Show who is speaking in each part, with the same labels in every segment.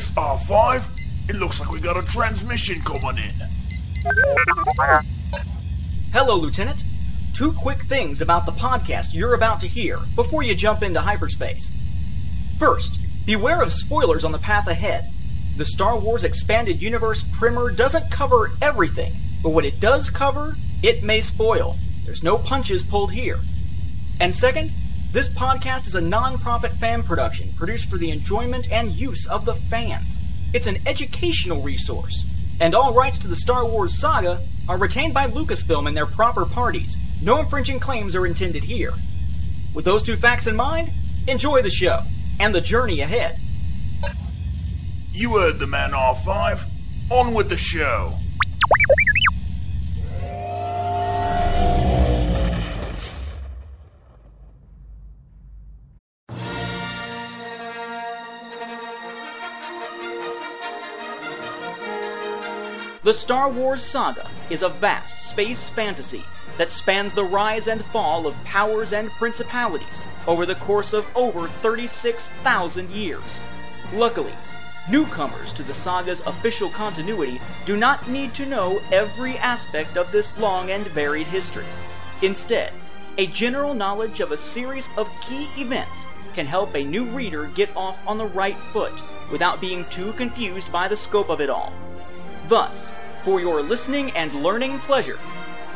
Speaker 1: Yes, R5. It looks like we got a transmission coming in.
Speaker 2: Hello, Lieutenant. Two quick things about the podcast you're about to hear before you jump into hyperspace. First, beware of spoilers on the path ahead. The Star Wars Expanded Universe primer doesn't cover everything, but what it does cover, it may spoil. There's no punches pulled here. And second, this podcast is a non-profit fan production produced for the enjoyment and use of the fans. It's an educational resource, and all rights to the Star Wars saga are retained by Lucasfilm and their proper parties. No infringing claims are intended here. With those two facts in mind, enjoy the show and the journey ahead.
Speaker 1: You heard the man, R5. On with the show.
Speaker 2: The Star Wars saga is a vast space fantasy that spans the rise and fall of powers and principalities over the course of over 36,000 years. Luckily, newcomers to the saga's official continuity do not need to know every aspect of this long and varied history. Instead, a general knowledge of a series of key events can help a new reader get off on the right foot without being too confused by the scope of it all. Thus, for your listening and learning pleasure,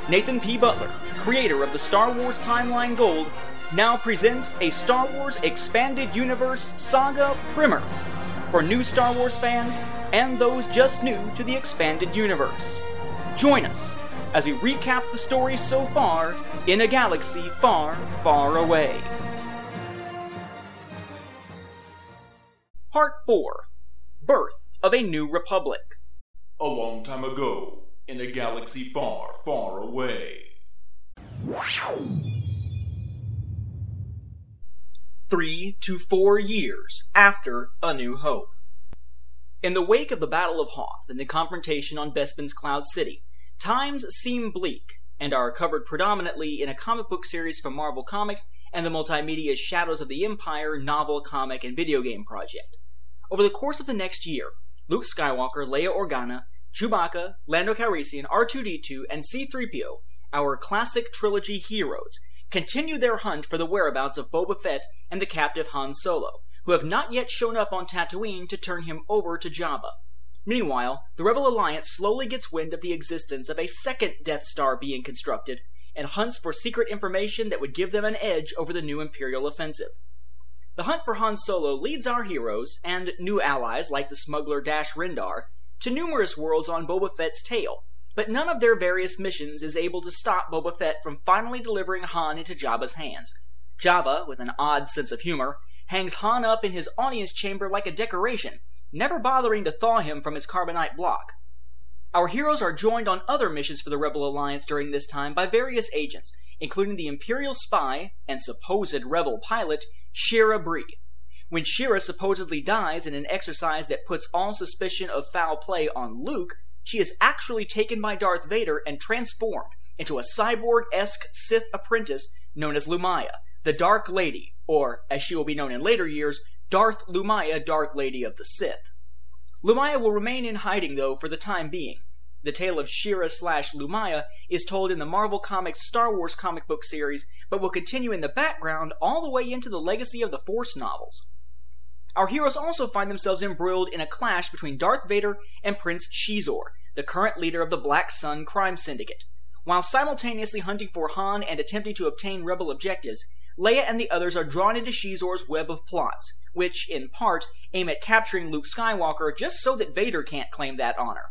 Speaker 2: Nathan P. Butler, creator of the Star Wars Timeline Gold, now presents a Star Wars Expanded Universe Saga Primer for new Star Wars fans and those just new to the expanded universe. Join us as we recap the story so far in a galaxy far, far away. Part 4 Birth of a New Republic.
Speaker 1: A long time ago, in a galaxy far, far away.
Speaker 2: Three to four years after A New Hope. In the wake of the Battle of Hoth and the confrontation on Bespin's Cloud City, times seem bleak and are covered predominantly in a comic book series from Marvel Comics and the multimedia Shadows of the Empire novel, comic, and video game project. Over the course of the next year, Luke Skywalker, Leia Organa, Chewbacca, Lando Calrissian, R2D2, and C3PO, our classic trilogy heroes, continue their hunt for the whereabouts of Boba Fett and the captive Han Solo, who have not yet shown up on Tatooine to turn him over to Jabba. Meanwhile, the Rebel Alliance slowly gets wind of the existence of a second Death Star being constructed and hunts for secret information that would give them an edge over the new Imperial offensive. The hunt for Han Solo leads our heroes and new allies like the smuggler Dash Rendar to numerous worlds on Boba Fett's tail, but none of their various missions is able to stop Boba Fett from finally delivering Han into Jabba's hands. Jabba, with an odd sense of humor, hangs Han up in his audience chamber like a decoration, never bothering to thaw him from his carbonite block. Our heroes are joined on other missions for the Rebel Alliance during this time by various agents, including the Imperial spy and supposed rebel pilot Shira Brie. When Shira supposedly dies in an exercise that puts all suspicion of foul play on Luke, she is actually taken by Darth Vader and transformed into a cyborg esque Sith apprentice known as Lumiya, the Dark Lady, or, as she will be known in later years, Darth Lumiya, Dark Lady of the Sith. Lumiya will remain in hiding, though, for the time being. The tale of Shira slash Lumiya is told in the Marvel Comics Star Wars comic book series, but will continue in the background all the way into the Legacy of the Force novels. Our heroes also find themselves embroiled in a clash between Darth Vader and Prince Xizor, the current leader of the Black Sun crime syndicate. While simultaneously hunting for Han and attempting to obtain rebel objectives, Leia and the others are drawn into Xizor's web of plots, which, in part, aim at capturing Luke Skywalker just so that Vader can't claim that honor.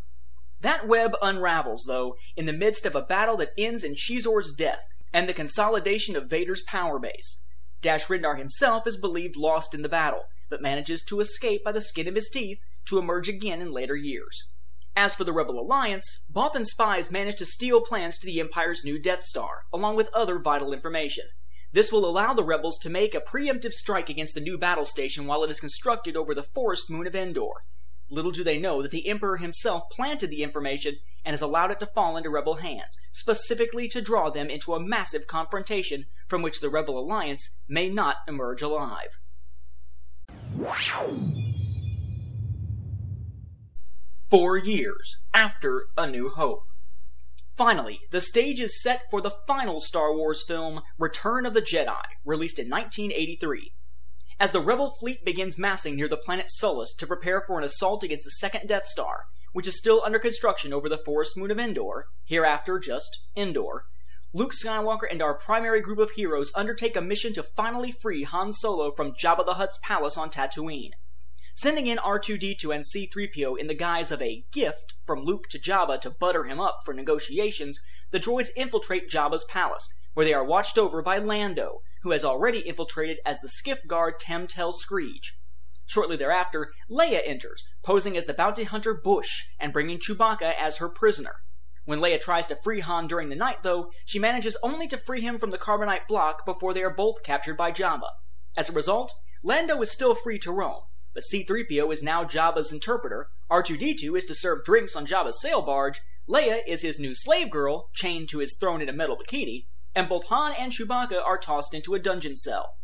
Speaker 2: That web unravels, though, in the midst of a battle that ends in Xizor's death and the consolidation of Vader's power base. Dash Rendar himself is believed lost in the battle, but manages to escape by the skin of his teeth to emerge again in later years. As for the Rebel Alliance, Bothan spies manage to steal plans to the Empire's new Death Star, along with other vital information. This will allow the rebels to make a preemptive strike against the new battle station while it is constructed over the forest moon of Endor. Little do they know that the Emperor himself planted the information and has allowed it to fall into rebel hands, specifically to draw them into a massive confrontation from which the Rebel Alliance may not emerge alive. four years after A New Hope. Finally, the stage is set for the final Star Wars film, Return of the Jedi, released in 1983. As the Rebel fleet begins massing near the planet Sullust to prepare for an assault against the second Death Star, which is still under construction over the forest moon of Endor, hereafter just Endor, Luke Skywalker and our primary group of heroes undertake a mission to finally free Han Solo from Jabba the Hutt's palace on Tatooine. Sending in R2D2 and C3PO in the guise of a gift from Luke to Jabba to butter him up for negotiations, the droids infiltrate Jabba's palace, where they are watched over by Lando, who has already infiltrated as the skiff guard Tamtel Skreej. Shortly thereafter, Leia enters, posing as the bounty hunter Boushh and bringing Chewbacca as her prisoner. When Leia tries to free Han during the night, though, she manages only to free him from the carbonite block before they are both captured by Jabba. As a result, Lando is still free to roam, but C3PO is now Jabba's interpreter, R2D2 is to serve drinks on Jabba's sail barge, Leia is his new slave girl, chained to his throne in a metal bikini, and both Han and Chewbacca are tossed into a dungeon cell.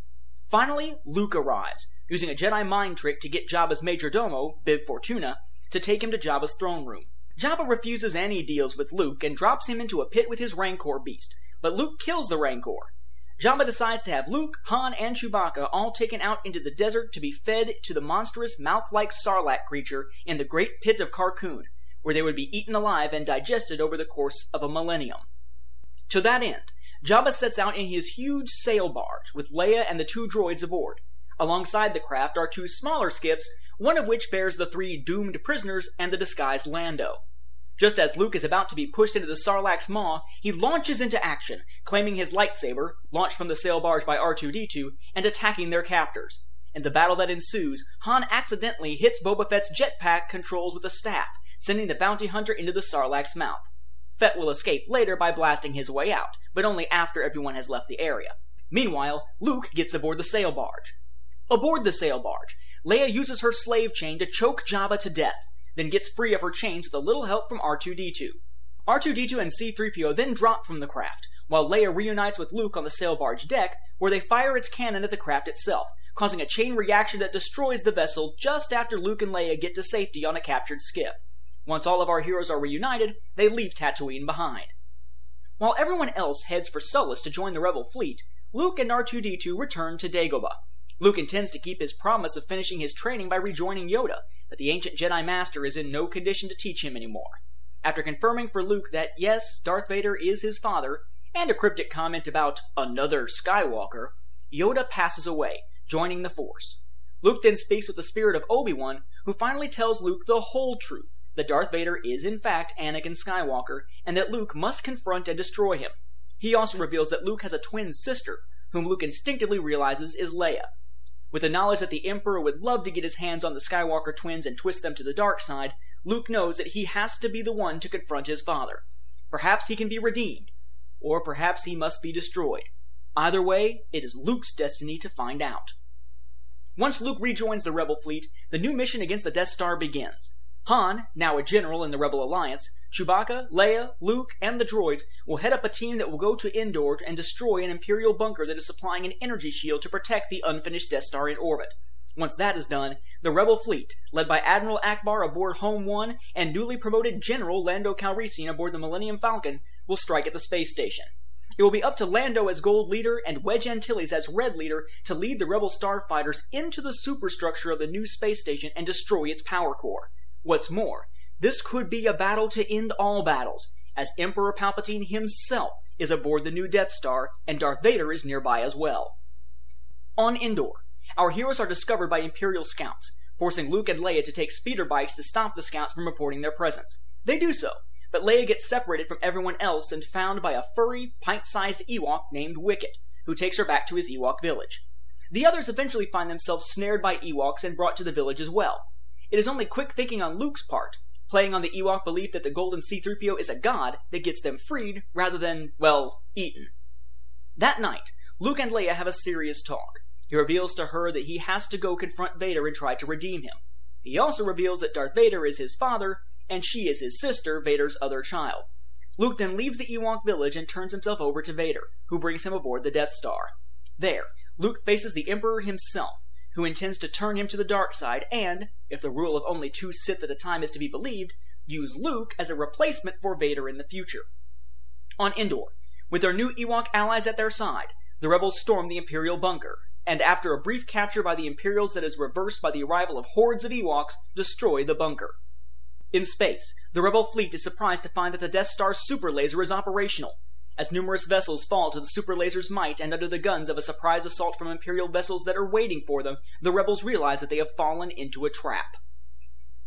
Speaker 2: Finally, Luke arrives, using a Jedi mind trick to get Jabba's major domo, Bib Fortuna, to take him to Jabba's throne room. Jabba refuses any deals with Luke and drops him into a pit with his Rancor beast, but Luke kills the Rancor. Jabba decides to have Luke, Han, and Chewbacca all taken out into the desert to be fed to the monstrous mouth-like sarlacc creature in the Great Pit of Carkoon, where they would be eaten alive and digested over the course of a millennium. To that end, Jabba sets out in his huge sail barge with Leia and the two droids aboard. Alongside the craft are two smaller skiffs, one of which bears the three doomed prisoners and the disguised Lando. Just as Luke is about to be pushed into the Sarlacc's maw, he launches into action, claiming his lightsaber, launched from the sail barge by R2D2, and attacking their captors. In the battle that ensues, Han accidentally hits Boba Fett's jetpack controls with a staff, sending the bounty hunter into the Sarlacc's mouth. Fett will escape later by blasting his way out, but only after everyone has left the area. Meanwhile, Luke gets aboard the sail barge. Aboard the sail barge, Leia uses her slave chain to choke Jabba to death, then gets free of her chains with a little help from R2D2. R2D2 and C3PO then drop from the craft, while Leia reunites with Luke on the sail barge deck, where they fire its cannon at the craft itself, causing a chain reaction that destroys the vessel just after Luke and Leia get to safety on a captured skiff. Once all of our heroes are reunited, they leave Tatooine behind. While everyone else heads for Sullust to join the Rebel fleet, Luke and R2D2 return to Dagobah. Luke intends to keep his promise of finishing his training by rejoining Yoda, but the ancient Jedi Master is in no condition to teach him anymore. After confirming for Luke that yes, Darth Vader is his father, and a cryptic comment about another Skywalker, Yoda passes away, joining the Force. Luke then speaks with the spirit of Obi-Wan, who finally tells Luke the whole truth, that Darth Vader is in fact Anakin Skywalker, and that Luke must confront and destroy him. He also reveals that Luke has a twin sister, whom Luke instinctively realizes is Leia. With the knowledge that the Emperor would love to get his hands on the Skywalker twins and twist them to the dark side, Luke knows that he has to be the one to confront his father. Perhaps he can be redeemed, or perhaps he must be destroyed. Either way, it is Luke's destiny to find out. Once Luke rejoins the Rebel fleet, the new mission against the Death Star begins. Han, now a general in the Rebel Alliance, Chewbacca, Leia, Luke, and the droids will head up a team that will go to Endor and destroy an Imperial bunker that is supplying an energy shield to protect the unfinished Death Star in orbit. Once that is done, the Rebel fleet, led by Admiral Ackbar aboard Home 1 and newly promoted General Lando Calrissian aboard the Millennium Falcon, will strike at the space station. It will be up to Lando as Gold Leader and Wedge Antilles as Red Leader to lead the Rebel starfighters into the superstructure of the new space station and destroy its power core. What's more, this could be a battle to end all battles, as Emperor Palpatine himself is aboard the new Death Star, and Darth Vader is nearby as well. On Endor, our heroes are discovered by Imperial scouts, forcing Luke and Leia to take speeder bikes to stop the scouts from reporting their presence. They do so, but Leia gets separated from everyone else and found by a furry, pint-sized Ewok named Wicket, who takes her back to his Ewok village. The others eventually find themselves snared by Ewoks and brought to the village as well. It is only quick thinking on Luke's part playing on the Ewok belief that the golden C3PO is a god that gets them freed rather than, well, eaten. That night, Luke and Leia have a serious talk. He reveals to her that he has to go confront Vader and try to redeem him. He also reveals that Darth Vader is his father, and she is his sister, Vader's other child. Luke then leaves the Ewok village and turns himself over to Vader, who brings him aboard the Death Star. There, Luke faces the Emperor himself, who intends to turn him to the dark side and, if the rule of only two Sith at a time is to be believed, use Luke as a replacement for Vader in the future. On Endor, with their new Ewok allies at their side, the rebels storm the Imperial bunker, and after a brief capture by the Imperials that is reversed by the arrival of hordes of Ewoks, destroy the bunker. In space, the rebel fleet is surprised to find that the Death Star's super laser is operational. As numerous vessels fall to the super laser's might and under the guns of a surprise assault from Imperial vessels that are waiting for them, the rebels realize that they have fallen into a trap.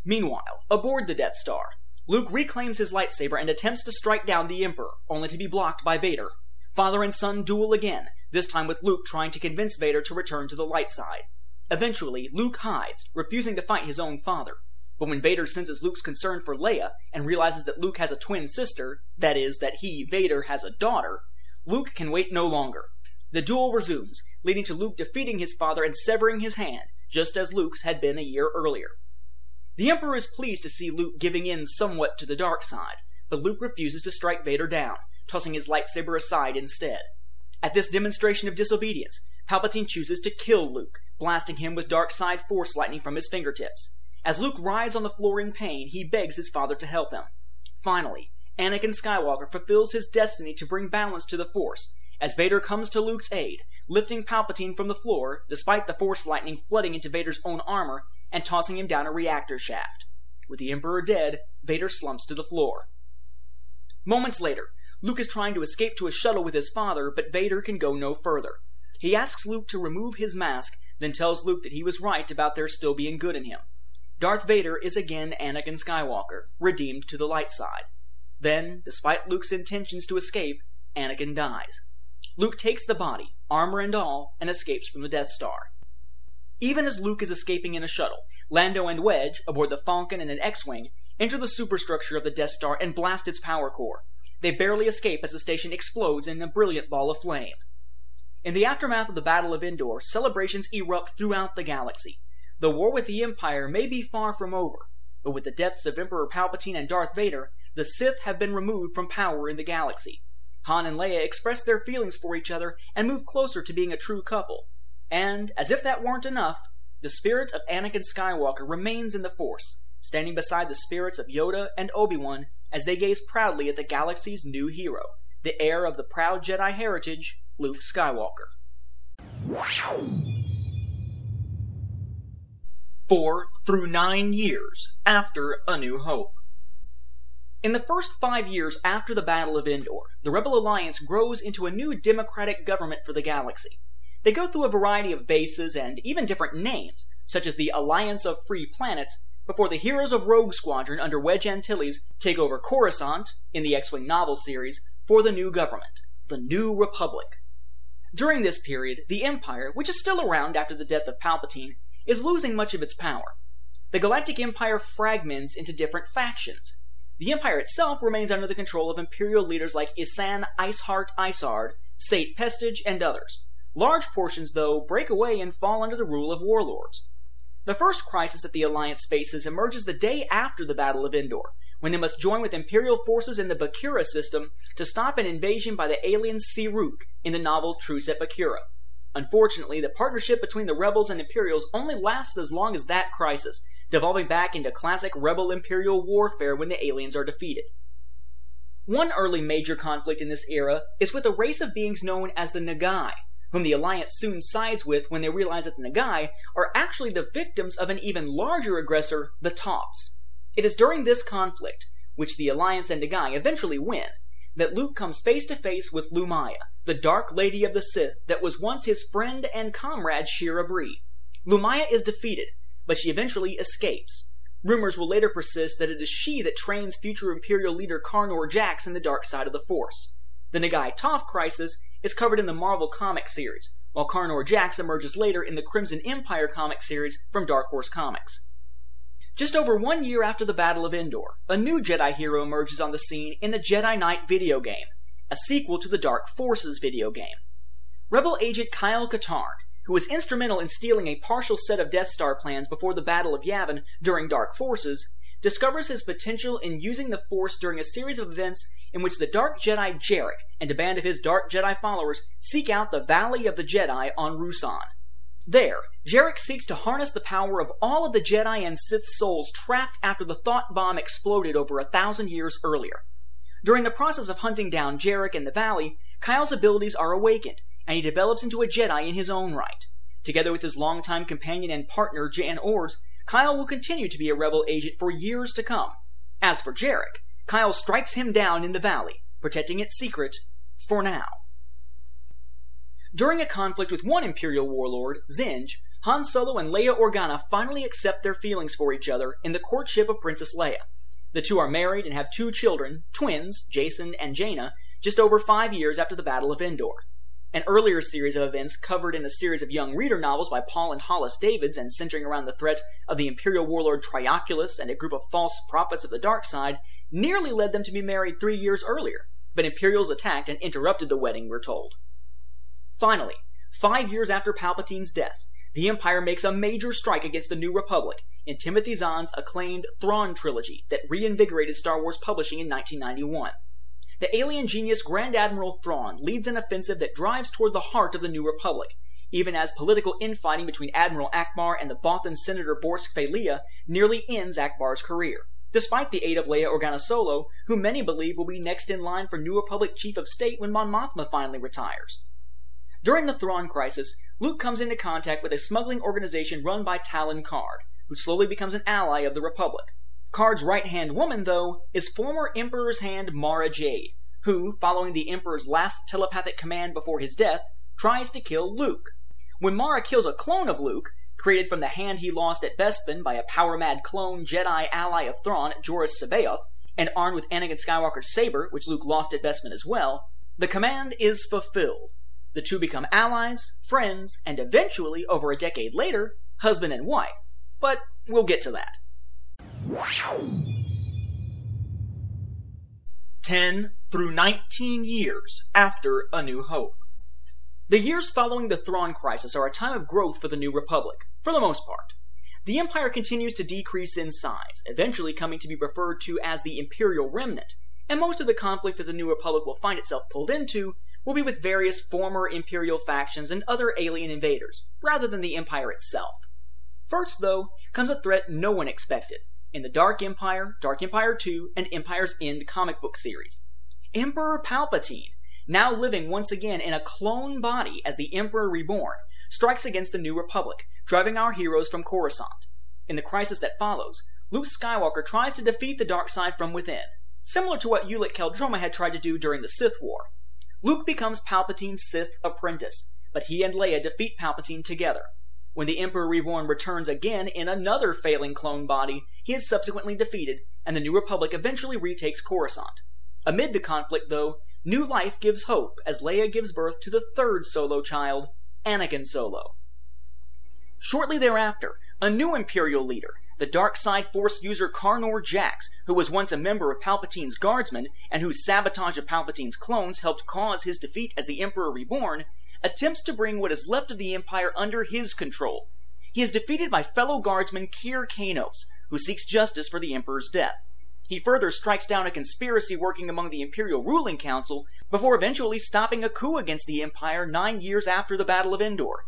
Speaker 2: Meanwhile, aboard the Death Star, Luke reclaims his lightsaber and attempts to strike down the Emperor, only to be blocked by Vader. Father and son duel again, this time with Luke trying to convince Vader to return to the light side. Eventually, Luke hides, refusing to fight his own father. But when Vader senses Luke's concern for Leia and realizes that Luke has a twin sister, that is, that he, Vader, has a daughter, Luke can wait no longer. The duel resumes, leading to Luke defeating his father and severing his hand, just as Luke's had been a year earlier. The Emperor is pleased to see Luke giving in somewhat to the dark side, but Luke refuses to strike Vader down, tossing his lightsaber aside instead. At this demonstration of disobedience, Palpatine chooses to kill Luke, blasting him with dark side force lightning from his fingertips. As Luke writhes on the floor in pain, he begs his father to help him. Finally, Anakin Skywalker fulfills his destiny to bring balance to the Force, as Vader comes to Luke's aid, lifting Palpatine from the floor, despite the Force lightning flooding into Vader's own armor and tossing him down a reactor shaft. With the Emperor dead, Vader slumps to the floor. Moments later, Luke is trying to escape to a shuttle with his father, but Vader can go no further. He asks Luke to remove his mask, then tells Luke that he was right about there still being good in him. Darth Vader is again Anakin Skywalker, redeemed to the light side. Then, despite Luke's intentions to escape, Anakin dies. Luke takes the body, armor and all, and escapes from the Death Star. Even as Luke is escaping in a shuttle, Lando and Wedge, aboard the Falcon and an X-Wing, enter the superstructure of the Death Star and blast its power core. They barely escape as the station explodes in a brilliant ball of flame. In the aftermath of the Battle of Endor, celebrations erupt throughout the galaxy. The war with the Empire may be far from over, but with the deaths of Emperor Palpatine and Darth Vader, the Sith have been removed from power in the galaxy. Han and Leia express their feelings for each other and move closer to being a true couple, and, as if that weren't enough, the spirit of Anakin Skywalker remains in the Force, standing beside the spirits of Yoda and Obi-Wan as they gaze proudly at the galaxy's new hero, the heir of the proud Jedi heritage, Luke Skywalker. Four through nine years after A New Hope. In the first five years after the Battle of Endor, the Rebel Alliance grows into a new democratic government for the galaxy. They go through a variety of bases and even different names, such as the Alliance of Free Planets, before the heroes of Rogue Squadron under Wedge Antilles take over Coruscant, in the X-Wing novel series, for the new government, the New Republic. During this period, the Empire, which is still around after the death of Palpatine, is losing much of its power. The Galactic Empire fragments into different factions. The Empire itself remains under the control of Imperial leaders like Ysanne Iceheart Isard, Sate Pestage, and others. Large portions, though, break away and fall under the rule of warlords. The first crisis that the Alliance faces emerges the day after the Battle of Endor, when they must join with Imperial forces in the Bakura system to stop an invasion by the alien Ssi-ruuk in the novel Truce at Bakura. Unfortunately, the partnership between the rebels and Imperials only lasts as long as that crisis, devolving back into classic rebel Imperial warfare when the aliens are defeated. One early major conflict in this era is with a race of beings known as the Nagai, whom the Alliance soon sides with when they realize that the Nagai are actually the victims of an even larger aggressor, the Tops. It is during this conflict, which the Alliance and Nagai eventually win, that Luke comes face to face with Lumiya, the Dark Lady of the Sith that was once his friend and comrade Shira Brie. Lumiya is defeated, but she eventually escapes. Rumors will later persist that it is she that trains future Imperial leader Carnor Jax in the dark side of the Force. The Nagai Tof crisis is covered in the Marvel comic series, while Carnor Jax emerges later in the Crimson Empire comic series from Dark Horse Comics. Just over one year after the Battle of Endor, a new Jedi hero emerges on the scene in the Jedi Knight video game, a sequel to the Dark Forces video game. Rebel agent Kyle Katarn, who was instrumental in stealing a partial set of Death Star plans before the Battle of Yavin during Dark Forces, discovers his potential in using the Force during a series of events in which the Dark Jedi Jerec and a band of his Dark Jedi followers seek out the Valley of the Jedi on Ruusan. There, Jerec seeks to harness the power of all of the Jedi and Sith souls trapped after the thought bomb exploded over a thousand years earlier. During the process of hunting down Jerec in the valley, Kyle's abilities are awakened, and he develops into a Jedi in his own right. Together with his longtime companion and partner Jan Ors, Kyle will continue to be a rebel agent for years to come. As for Jerec, Kyle strikes him down in the valley, protecting its secret for now. During a conflict with one Imperial warlord, Zsinj, Han Solo and Leia Organa finally accept their feelings for each other in the courtship of Princess Leia. The two are married and have two children, twins, Jacen and Jaina, just over five years after the Battle of Endor. An earlier series of events covered in a series of young reader novels by Paul and Hollace Davids and centering around the threat of the Imperial warlord Trioculus and a group of false prophets of the dark side nearly led them to be married three years earlier, but Imperials attacked and interrupted the wedding, we're told. Finally, five years after Palpatine's death, the Empire makes a major strike against the New Republic in Timothy Zahn's acclaimed Thrawn trilogy that reinvigorated Star Wars publishing in 1991. The alien genius Grand Admiral Thrawn leads an offensive that drives toward the heart of the New Republic, even as political infighting between Admiral Ackbar and the Bothan Senator Borsk Fey'lya nearly ends Ackbar's career, despite the aid of Leia Organa Solo, who many believe will be next in line for New Republic Chief of State when Mon Mothma finally retires. During the Thrawn crisis, Luke comes into contact with a smuggling organization run by Talon Karrde, who slowly becomes an ally of the Republic. Karrde's right hand woman, though, is former Emperor's Hand Mara Jade, who, following the Emperor's last telepathic command before his death, tries to kill Luke. When Mara kills a clone of Luke, created from the hand he lost at Bespin by a power mad clone Jedi ally of Thrawn, Joruus C'baoth, and armed with Anakin Skywalker's saber, which Luke lost at Bespin as well, the command is fulfilled, the two become allies, friends, and eventually, over a decade later, husband and wife. But we'll get to that. 10 through 19 years after A New Hope. The years following the Thrawn crisis are a time of growth for the New Republic, for the most part. The Empire continues to decrease in size, eventually coming to be referred to as the Imperial Remnant, and most of the conflict that the New Republic will find itself pulled into will be with various former Imperial factions and other alien invaders, rather than the Empire itself. First, though, comes a threat no one expected in the Dark Empire, Dark Empire 2, and Empire's End comic book series. Emperor Palpatine, now living once again in a clone body as the Emperor Reborn, strikes against the New Republic, driving our heroes from Coruscant. In the crisis that follows, Luke Skywalker tries to defeat the dark side from within, similar to what Ulic Qel-Droma had tried to do during the Sith War. Luke becomes Palpatine's Sith apprentice, but he and Leia defeat Palpatine together. When the Emperor Reborn returns again in another failing clone body, he is subsequently defeated, and the New Republic eventually retakes Coruscant. Amid the conflict, though, new life gives hope as Leia gives birth to the third Solo child, Anakin Solo. Shortly thereafter, a new Imperial leader, the dark side force user Carnor Jax, who was once a member of Palpatine's guardsmen and whose sabotage of Palpatine's clones helped cause his defeat as the Emperor Reborn, attempts to bring what is left of the Empire under his control. He is defeated by fellow guardsman Kir Kanos, who seeks justice for the Emperor's death. He further strikes down a conspiracy working among the Imperial Ruling Council before eventually stopping a coup against the Empire nine years after the Battle of Endor.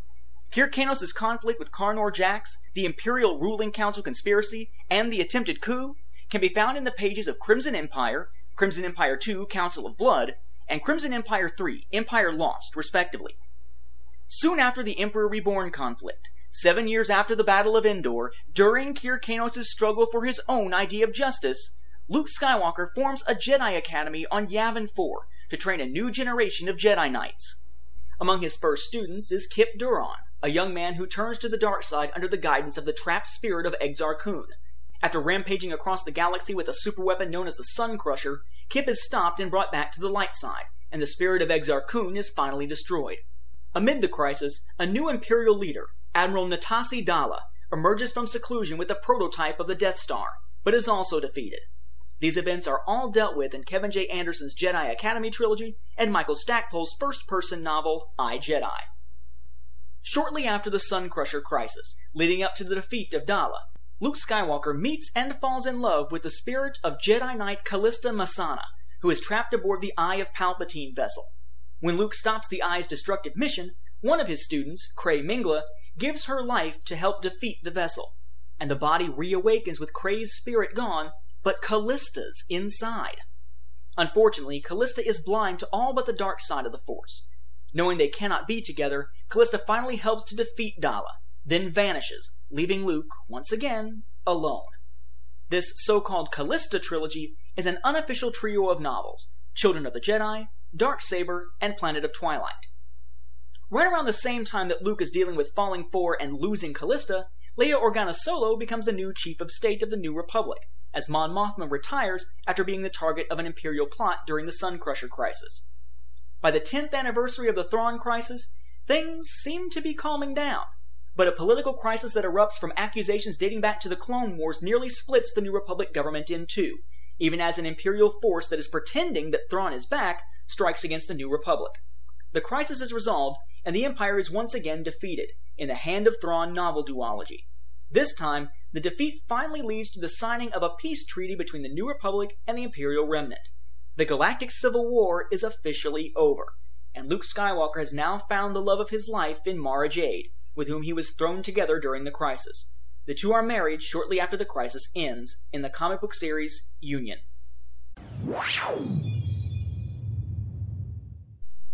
Speaker 2: Kir Kanos' conflict with Carnor Jax, the Imperial Ruling Council conspiracy, and the attempted coup can be found in the pages of Crimson Empire, Crimson Empire 2, Council of Blood, and Crimson Empire 3, Empire Lost, respectively. Soon after the Emperor Reborn conflict, seven years after the Battle of Endor, during Kir Kanos' struggle for his own idea of justice, Luke Skywalker forms a Jedi Academy on Yavin 4 to train a new generation of Jedi Knights. Among his first students is Kyp Durron, a young man who turns to the dark side under the guidance of the trapped spirit of Exar Kun. After rampaging across the galaxy with a superweapon known as the Sun Crusher, Kyp is stopped and brought back to the light side, and the spirit of Exar Kun is finally destroyed. Amid the crisis, a new Imperial leader, Admiral Natasi Daala, emerges from seclusion with a prototype of the Death Star, but is also defeated. These events are all dealt with in Kevin J. Anderson's Jedi Academy trilogy and Michael Stackpole's first person novel, I Jedi. Shortly after the Sun Crusher crisis, leading up to the defeat of Daala, Luke Skywalker meets and falls in love with the spirit of Jedi Knight Callista Masana, who is trapped aboard the Eye of Palpatine vessel. When Luke stops the Eye's destructive mission, one of his students, Cray Mingla, gives her life to help defeat the vessel, and the body reawakens with Cray's spirit gone, but Callista's inside. Unfortunately, Callista is blind to all but the dark side of the Force. Knowing they cannot be together, Callista finally helps to defeat Daala, then vanishes, leaving Luke, once again, alone. This so called Callista trilogy is an unofficial trio of novels Children of the Jedi, Dark Saber, and Planet of Twilight. Right around the same time that Luke is dealing with falling for and losing Callista, Leia Organa Solo becomes the new Chief of State of the New Republic, as Mon Mothma retires after being the target of an Imperial plot during the Sun Crusher crisis. By the 10th anniversary of the Thrawn crisis, things seem to be calming down, but a political crisis that erupts from accusations dating back to the Clone Wars nearly splits the New Republic government in two, even as an Imperial force that is pretending that Thrawn is back strikes against the New Republic. The crisis is resolved, and the Empire is once again defeated, in the Hand of Thrawn novel duology. This time, the defeat finally leads to the signing of a peace treaty between the New Republic and the Imperial Remnant. The Galactic Civil War is officially over, and Luke Skywalker has now found the love of his life in Mara Jade, with whom he was thrown together during the crisis. The two are married shortly after the crisis ends in the comic book series Union.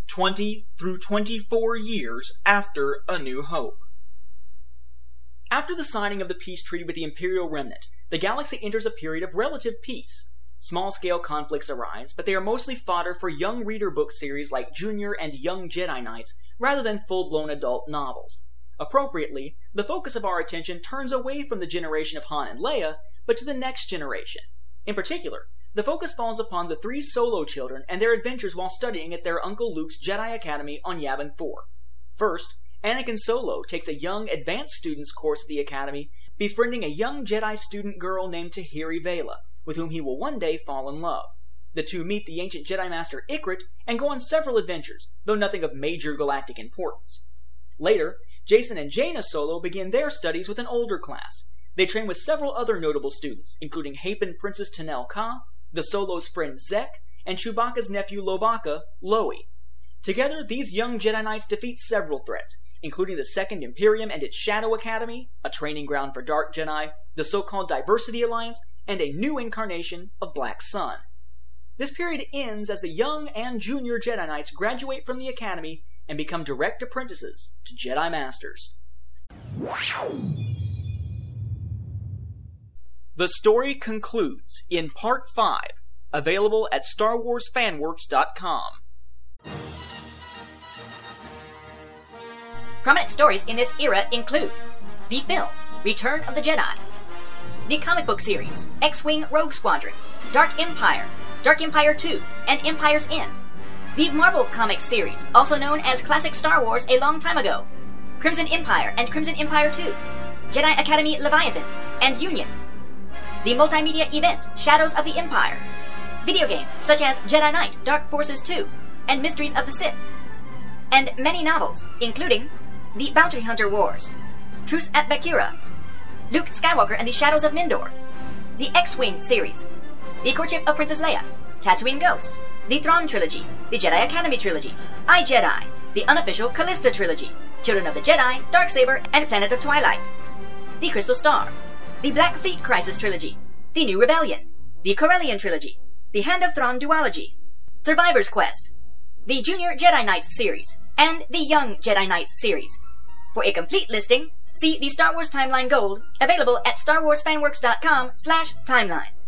Speaker 2: 20 through 24 years after A New Hope. After the signing of the peace treaty with the Imperial Remnant, the galaxy enters a period of relative peace. Small scale conflicts arise, but they are mostly fodder for young reader book series like Junior and Young Jedi Knights rather than full blown adult novels. Appropriately, the focus of our attention turns away from the generation of Han and Leia, but to the next generation. In particular, the focus falls upon the three solo children and their adventures while studying at their Uncle Luke's Jedi Academy on Yavin 4. First, Anakin Solo takes a young advanced student's course at the Academy, befriending a young Jedi student girl named Tahiri Vela, with whom he will one day fall in love. The two meet the ancient Jedi Master Ikrit and go on several adventures, though nothing of major galactic importance. Later, Jacen and Jaina Solo begin their studies with an older class. They train with several other notable students, including Hapan Princess Tenel Ka, the Solo's friend Zekk, and Chewbacca's nephew Lowbacca, Lowie. Together, these young Jedi Knights defeat several threats, including the Second Imperium and its Shadow Academy, a training ground for Dark Jedi, the so-called Diversity Alliance, and a new incarnation of Black Sun. This period ends as the young and junior Jedi Knights graduate from the Academy and become direct apprentices to Jedi Masters. The story concludes in Part 5, available at StarWarsFanWorks.com.
Speaker 3: Prominent stories in this era include the film Return of the Jedi, the comic book series X Wing Rogue Squadron, Dark Empire, Dark Empire 2, and Empire's End, the Marvel Comics series, also known as Classic Star Wars a long time ago, Crimson Empire and Crimson Empire 2, Jedi Academy Leviathan, and Union, the multimedia event Shadows of the Empire, video games such as Jedi Knight Dark Forces 2 and Mysteries of the Sith, and many novels, including The Bounty Hunter Wars, Truce at Bakura, Luke Skywalker and the Shadows of Mindor, the X-Wing series, The Courtship of Princess Leia, Tatooine Ghost, the Thrawn Trilogy, the Jedi Academy Trilogy, I Jedi, the unofficial Callista Trilogy, Children of the Jedi, Dark Saber, and Planet of Twilight, the Crystal Star, the Black Fleet Crisis Trilogy, the New Rebellion, the Corellian Trilogy, the Hand of Thrawn Duology, Survivor's Quest, the Junior Jedi Knights series, and the Young Jedi Knights series. For a complete listing, see the Star Wars Timeline Gold, available at StarWarsFanWorks.com slash timeline.